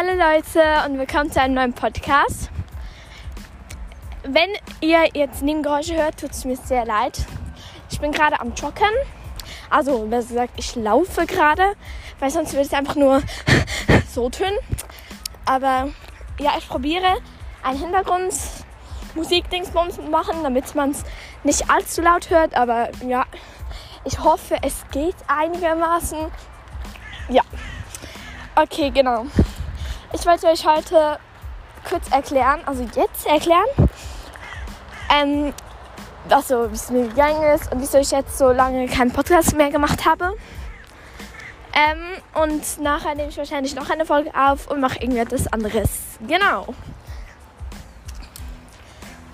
Hallo Leute und willkommen zu einem neuen Podcast. Wenn ihr jetzt Nebengeräusche hört, tut es mir sehr leid. Ich bin gerade am Joggen. Also, besser gesagt, ich laufe gerade, weil sonst würde es einfach nur so tun. Aber ja, ich probiere einen Hintergrundmusikdingsbums machen, damit man es nicht allzu laut hört. Aber ja, ich hoffe, es geht einigermaßen. Ja. Okay, genau. Ich wollte euch heute kurz erklären, also jetzt erklären, ähm, also, wie es mir gegangen ist und wieso ich jetzt so lange keinen Podcast mehr gemacht habe. Ähm, und nachher nehme ich wahrscheinlich noch eine Folge auf und mache irgendetwas anderes. Genau.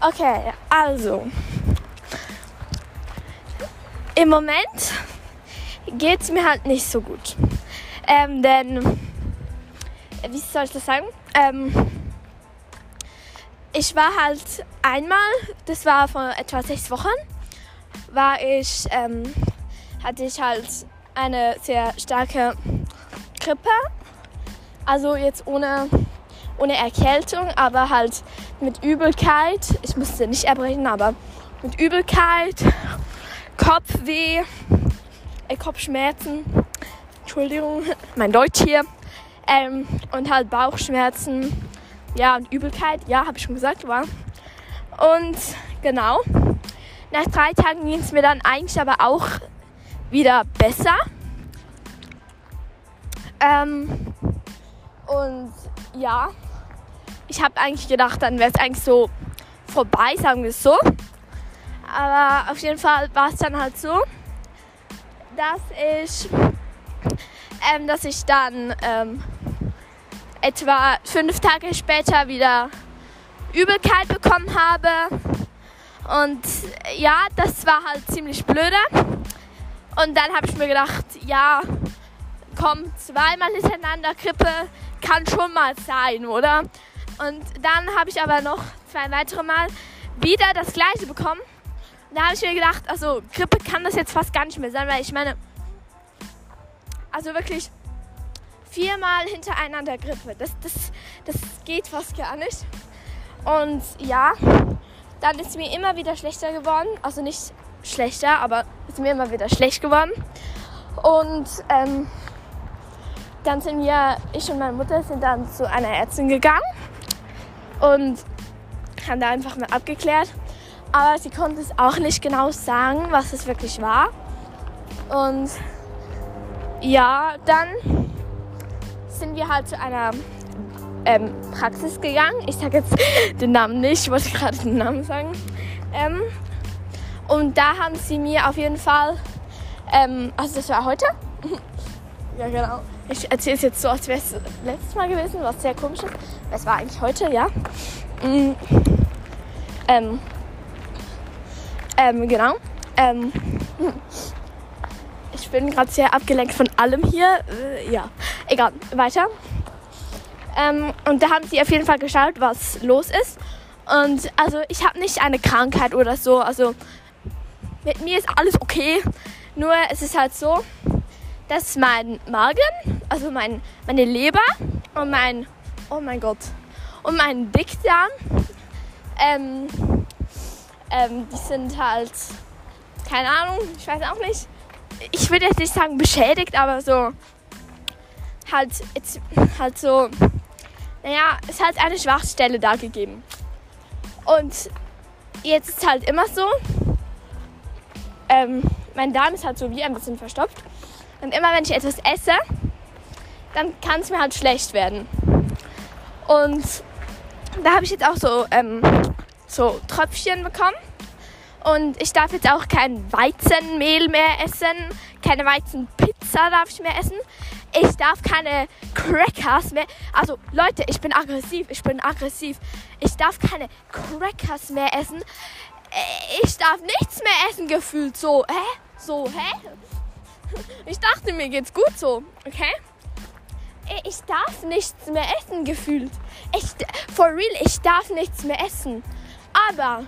Okay, also. Im Moment geht es mir halt nicht so gut. Ähm, denn wie soll ich das sagen? Ähm, ich war halt einmal, das war vor etwa sechs Wochen, war ich, ähm, hatte ich halt eine sehr starke Grippe. Also jetzt ohne, ohne Erkältung, aber halt mit Übelkeit. Ich musste nicht erbrechen, aber mit Übelkeit, Kopfweh, äh, Kopfschmerzen. Entschuldigung, mein Deutsch hier. Ähm, und halt Bauchschmerzen, ja, und Übelkeit, ja, habe ich schon gesagt, war. Und genau, nach drei Tagen ging es mir dann eigentlich aber auch wieder besser. Ähm, und ja, ich habe eigentlich gedacht, dann wäre es eigentlich so vorbei, sagen wir es so. Aber auf jeden Fall war es dann halt so, dass ich, ähm, dass ich dann ähm, etwa fünf Tage später wieder Übelkeit bekommen habe. Und ja, das war halt ziemlich blöde. Und dann habe ich mir gedacht, ja, komm, zweimal hintereinander Grippe kann schon mal sein, oder? Und dann habe ich aber noch zwei weitere Mal wieder das gleiche bekommen. Da habe ich mir gedacht, also Grippe kann das jetzt fast gar nicht mehr sein, weil ich meine, also wirklich, viermal hintereinander Grippe. Das, das, das geht fast gar nicht. Und ja, dann ist mir immer wieder schlechter geworden. Also nicht schlechter, aber ist mir immer wieder schlecht geworden. Und ähm, dann sind wir, ich und meine Mutter sind dann zu einer Ärztin gegangen und haben da einfach mal abgeklärt. Aber sie konnte es auch nicht genau sagen, was es wirklich war. Und ja, dann sind wir halt zu einer ähm, Praxis gegangen. Ich sage jetzt den Namen nicht, ich wollte gerade den Namen sagen. Ähm, und da haben sie mir auf jeden Fall, ähm, also das war heute. ja, genau. Ich erzähle es jetzt so, als wäre es letztes Mal gewesen, was sehr komisch ist. Es war eigentlich heute, ja. Mhm. Ähm, ähm, genau. Ähm, ich bin gerade sehr abgelenkt von allem hier. Äh, ja, egal, weiter. Ähm, und da haben sie auf jeden Fall geschaut, was los ist. Und also ich habe nicht eine Krankheit oder so. Also mit mir ist alles okay. Nur es ist halt so, dass mein Magen, also mein, meine Leber und mein, oh mein Gott, und mein Dickdarm, ähm, ähm, die sind halt, keine Ahnung, ich weiß auch nicht, ich würde jetzt nicht sagen beschädigt, aber so halt jetzt halt so, naja, es hat eine Schwachstelle da gegeben. Und jetzt ist halt immer so, ähm, mein Darm ist halt so wie ein bisschen verstopft. Und immer wenn ich etwas esse, dann kann es mir halt schlecht werden. Und da habe ich jetzt auch so, ähm, so Tröpfchen bekommen. Und ich darf jetzt auch kein Weizenmehl mehr essen, keine Weizenpizza darf ich mehr essen. Ich darf keine Crackers mehr. Also Leute, ich bin aggressiv, ich bin aggressiv. Ich darf keine Crackers mehr essen. Äh, ich darf nichts mehr essen gefühlt so. Hä? So, hä? Ich dachte, mir geht's gut so, okay? Äh, ich darf nichts mehr essen gefühlt. Ich, for real, ich darf nichts mehr essen. Aber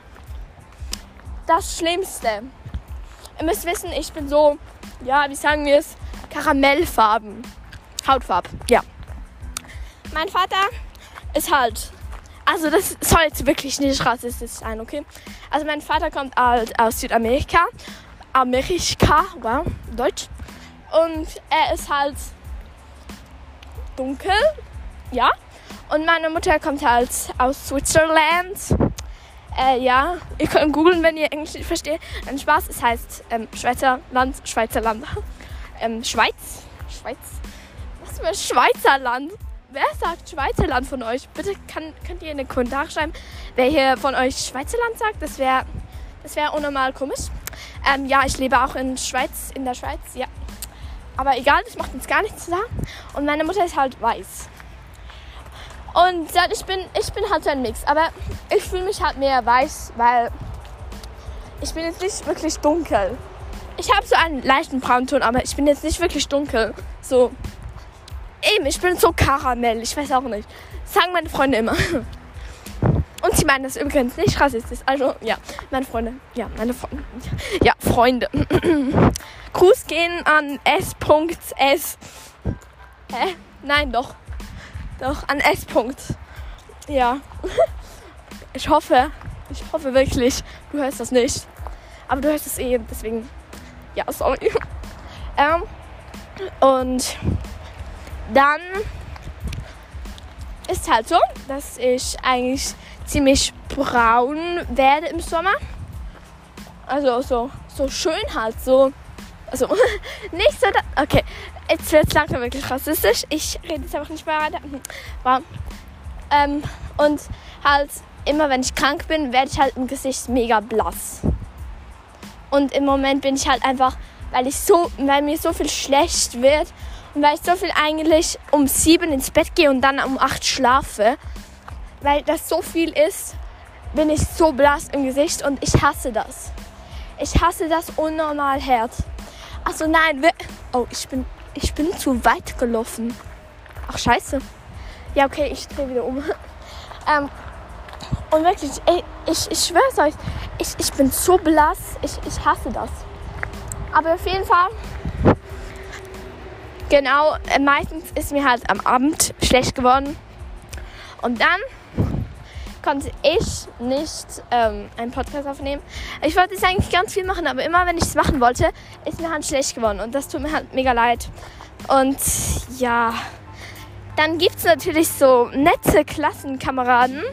das Schlimmste. Ihr müsst wissen, ich bin so, ja, wie sagen wir es, Karamellfarben. Hautfarb, ja. mein Vater ist halt. Also, das soll jetzt wirklich nicht rassistisch sein, okay? Also, mein Vater kommt halt aus Südamerika. Amerika, wow, Deutsch. Und er ist halt dunkel, ja. Und meine Mutter kommt halt aus Switzerland. Äh, ja, ihr könnt googeln, wenn ihr Englisch nicht versteht. Ein Spaß, es heißt ähm, Schweizer Land, Schweizer Land. ähm, Schweiz, Schweiz. Was für ein Schweizer Land? Wer sagt Schweizer Land von euch? Bitte kann, könnt ihr in den Kommentaren schreiben, wer hier von euch Schweizer Land sagt. Das wäre das wär unnormal komisch. Ähm, ja, ich lebe auch in Schweiz, in der Schweiz, ja. Aber egal, das macht uns gar nichts zu. Und meine Mutter ist halt weiß. Und ich bin, ich bin halt so ein Mix. Aber ich fühle mich halt mehr weiß, weil ich bin jetzt nicht wirklich dunkel. Ich habe so einen leichten Braunton, aber ich bin jetzt nicht wirklich dunkel. So, eben, ich bin so Karamell. Ich weiß auch nicht. Das sagen meine Freunde immer. Und sie meinen das übrigens nicht rassistisch. Also, ja, meine Freunde. Ja, meine Freunde. Ja, Freunde. Gruß gehen an S.S. Hä? Nein, doch. Doch, an S. -Punkt. Ja. Ich hoffe, ich hoffe wirklich, du hörst das nicht. Aber du hörst es eh, deswegen, ja, sorry. Ähm, und dann ist halt so, dass ich eigentlich ziemlich braun werde im Sommer. Also so, so schön halt, so. Also nicht so, okay, jetzt wird es langsam wirklich rassistisch. Ich rede jetzt einfach nicht mehr weiter. Wow. Ähm, und halt immer wenn ich krank bin, werde ich halt im Gesicht mega blass. Und im Moment bin ich halt einfach, weil ich so, weil mir so viel schlecht wird und weil ich so viel eigentlich um sieben ins Bett gehe und dann um acht schlafe, weil das so viel ist, bin ich so blass im Gesicht und ich hasse das. Ich hasse das unnormal hart. Also nein, oh, ich bin, ich bin zu weit gelaufen. Ach scheiße. Ja, okay, ich drehe wieder um. ähm, und wirklich, ey, ich, ich schwör's euch, ich, ich bin so blass. Ich, ich hasse das. Aber auf jeden Fall, genau, äh, meistens ist mir halt am Abend schlecht geworden. Und dann konnte ich nicht ähm, einen Podcast aufnehmen. Ich wollte es eigentlich ganz viel machen, aber immer wenn ich es machen wollte, ist mir halt schlecht geworden. Und das tut mir halt mega leid. Und ja, dann gibt es natürlich so nette Klassenkameraden,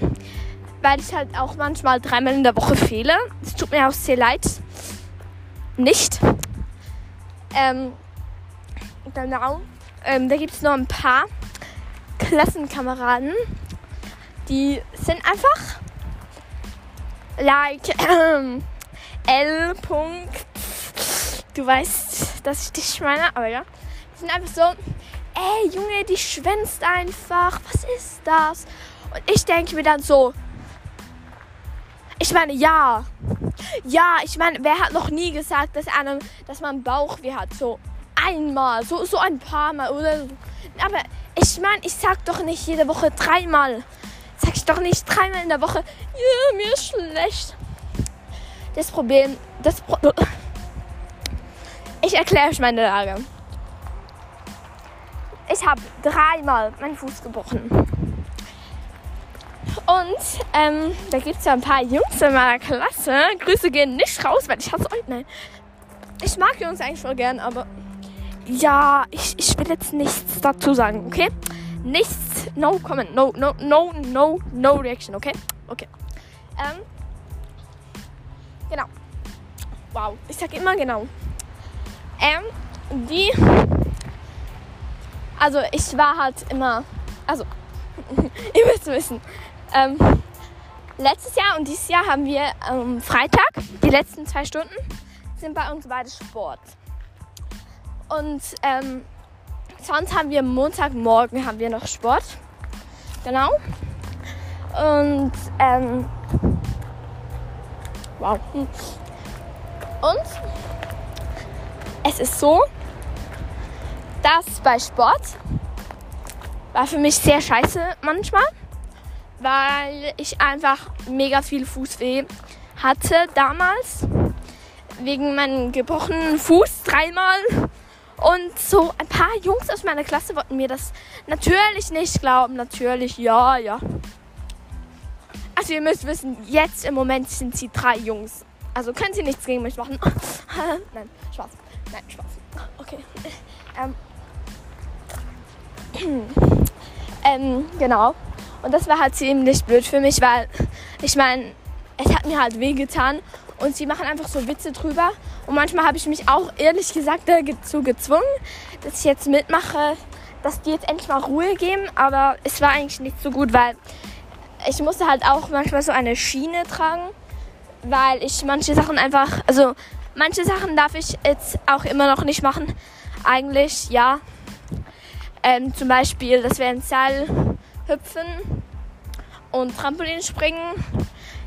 weil ich halt auch manchmal dreimal in der Woche fehle. Es tut mir auch sehr leid. Nicht. Ähm, genau. Ähm, da gibt es noch ein paar Klassenkameraden, die sind einfach like ähm, L. Du weißt, dass ich dich meine, aber ja. Die sind einfach so, ey Junge, die schwänzt einfach. Was ist das? Und ich denke mir dann so, ich meine, ja. Ja, ich meine, wer hat noch nie gesagt, dass einem, dass man Bauchweh hat? So einmal, so, so ein paar Mal oder. Aber ich meine, ich sag doch nicht jede Woche dreimal. Sag ich doch nicht dreimal in der Woche, ja, mir ist schlecht. Das Problem, das Pro Ich erkläre euch meine Lage. Ich habe dreimal meinen Fuß gebrochen. Und ähm, da gibt es ja ein paar Jungs in meiner Klasse. Grüße gehen nicht raus, weil ich hasse euch. Nein. Ich mag Jungs eigentlich voll gern, aber ja, ich, ich will jetzt nichts dazu sagen, okay? Nichts, no comment, no, no, no, no, no reaction, okay? Okay. Ähm, genau. Wow, ich sag immer genau. Ähm, die, also ich war halt immer, also, ihr müsst wissen, ähm, letztes Jahr und dieses Jahr haben wir am ähm, Freitag, die letzten zwei Stunden, sind bei uns beide Sport. Und ähm, sonst haben wir Montagmorgen haben wir noch Sport. Genau. Und ähm, wow. Und es ist so, dass bei Sport war für mich sehr scheiße manchmal, weil ich einfach mega viel Fußweh hatte damals wegen meinem gebrochenen Fuß dreimal Und so ein paar Jungs aus meiner Klasse wollten mir das natürlich nicht glauben. Natürlich, ja, ja. Also ihr müsst wissen, jetzt im Moment sind sie drei Jungs. Also können sie nichts gegen mich machen. Nein, Spaß. Nein, Spaß. Okay. Ähm. ähm, genau. Und das war halt ziemlich blöd für mich, weil ich meine, es hat mir halt wehgetan und sie machen einfach so Witze drüber. Und manchmal habe ich mich auch ehrlich gesagt dazu gezwungen, dass ich jetzt mitmache, dass die jetzt endlich mal Ruhe geben. Aber es war eigentlich nicht so gut, weil ich musste halt auch manchmal so eine Schiene tragen, weil ich manche Sachen einfach, also manche Sachen darf ich jetzt auch immer noch nicht machen. Eigentlich, ja. Ähm, zum Beispiel, das wäre ein Seil hüpfen und Trampolinspringen.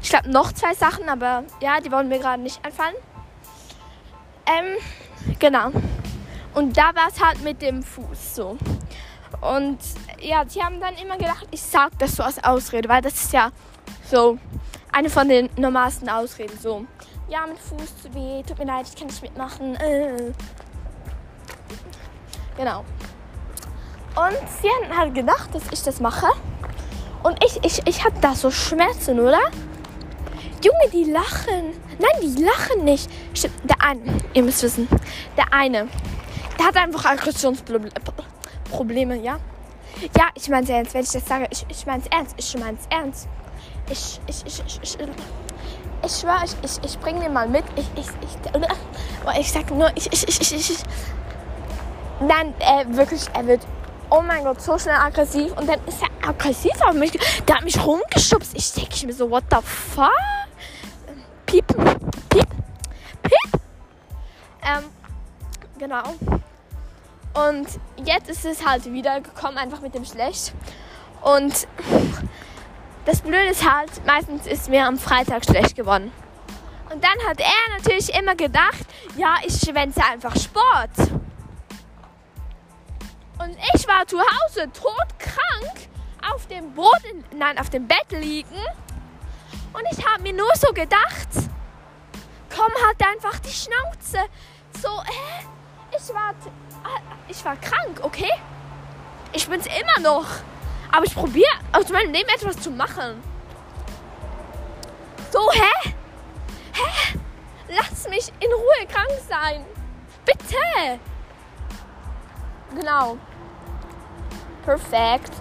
Ich glaube noch zwei Sachen, aber ja, die wollen mir gerade nicht einfallen. Ähm, genau. Und da war es halt mit dem Fuß so. Und ja, sie haben dann immer gedacht, ich sag das so als Ausrede, weil das ist ja so eine von den normalsten Ausreden. So, ja, mit Fuß zu weh, tut mir leid, ich kann nicht mitmachen. Äh. Genau. Und sie haben halt gedacht, dass ich das mache. Und ich, ich, ich habe da so Schmerzen, oder? Junge, die lachen. Nein, die lachen nicht. Stimmt, der eine, ihr müsst wissen, der eine, der hat einfach Aggressionsprobleme, ja? Ja, ich meine es ernst, wenn ich das sage. Ich, ich meine es ernst, ich meine es ernst. Ich, ich, ich, ich, ich, ich schwöre, ich, ich, ich bringe den mal mit. Ich, ich, ich, ich sag nur, ich, ich, ich, ich, ich. Nein, äh, wirklich, er wird oh mein Gott, so schnell aggressiv. Und dann ist er aggressiv auf mich. Der hat mich rumgeschubst. Ich denke mir so, what the fuck? Piep, piep, piep. Ähm, genau. Und jetzt ist es halt wieder gekommen, einfach mit dem Schlecht. Und das Blöde ist halt, meistens ist mir am Freitag schlecht geworden. Und dann hat er natürlich immer gedacht, ja, ich schwänze einfach Sport. Und ich war zu Hause todkrank auf dem Boden, nein, auf dem Bett liegen. Und ich habe mir nur so gedacht, komm halt einfach die Schnauze. So, hä? Ich war, ich war krank, okay? Ich bin's immer noch. Aber ich probiere aus meinem Leben etwas zu machen. So, hä? Hä? Lass mich in Ruhe krank sein. Bitte. Genau. Perfekt.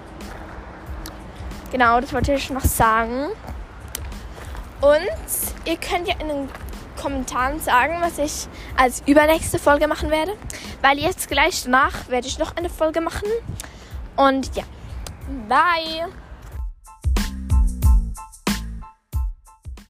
Genau, das wollte ich noch sagen. Und ihr könnt ja in den Kommentaren sagen, was ich als übernächste Folge machen werde. Weil jetzt gleich danach werde ich noch eine Folge machen. Und ja, bye.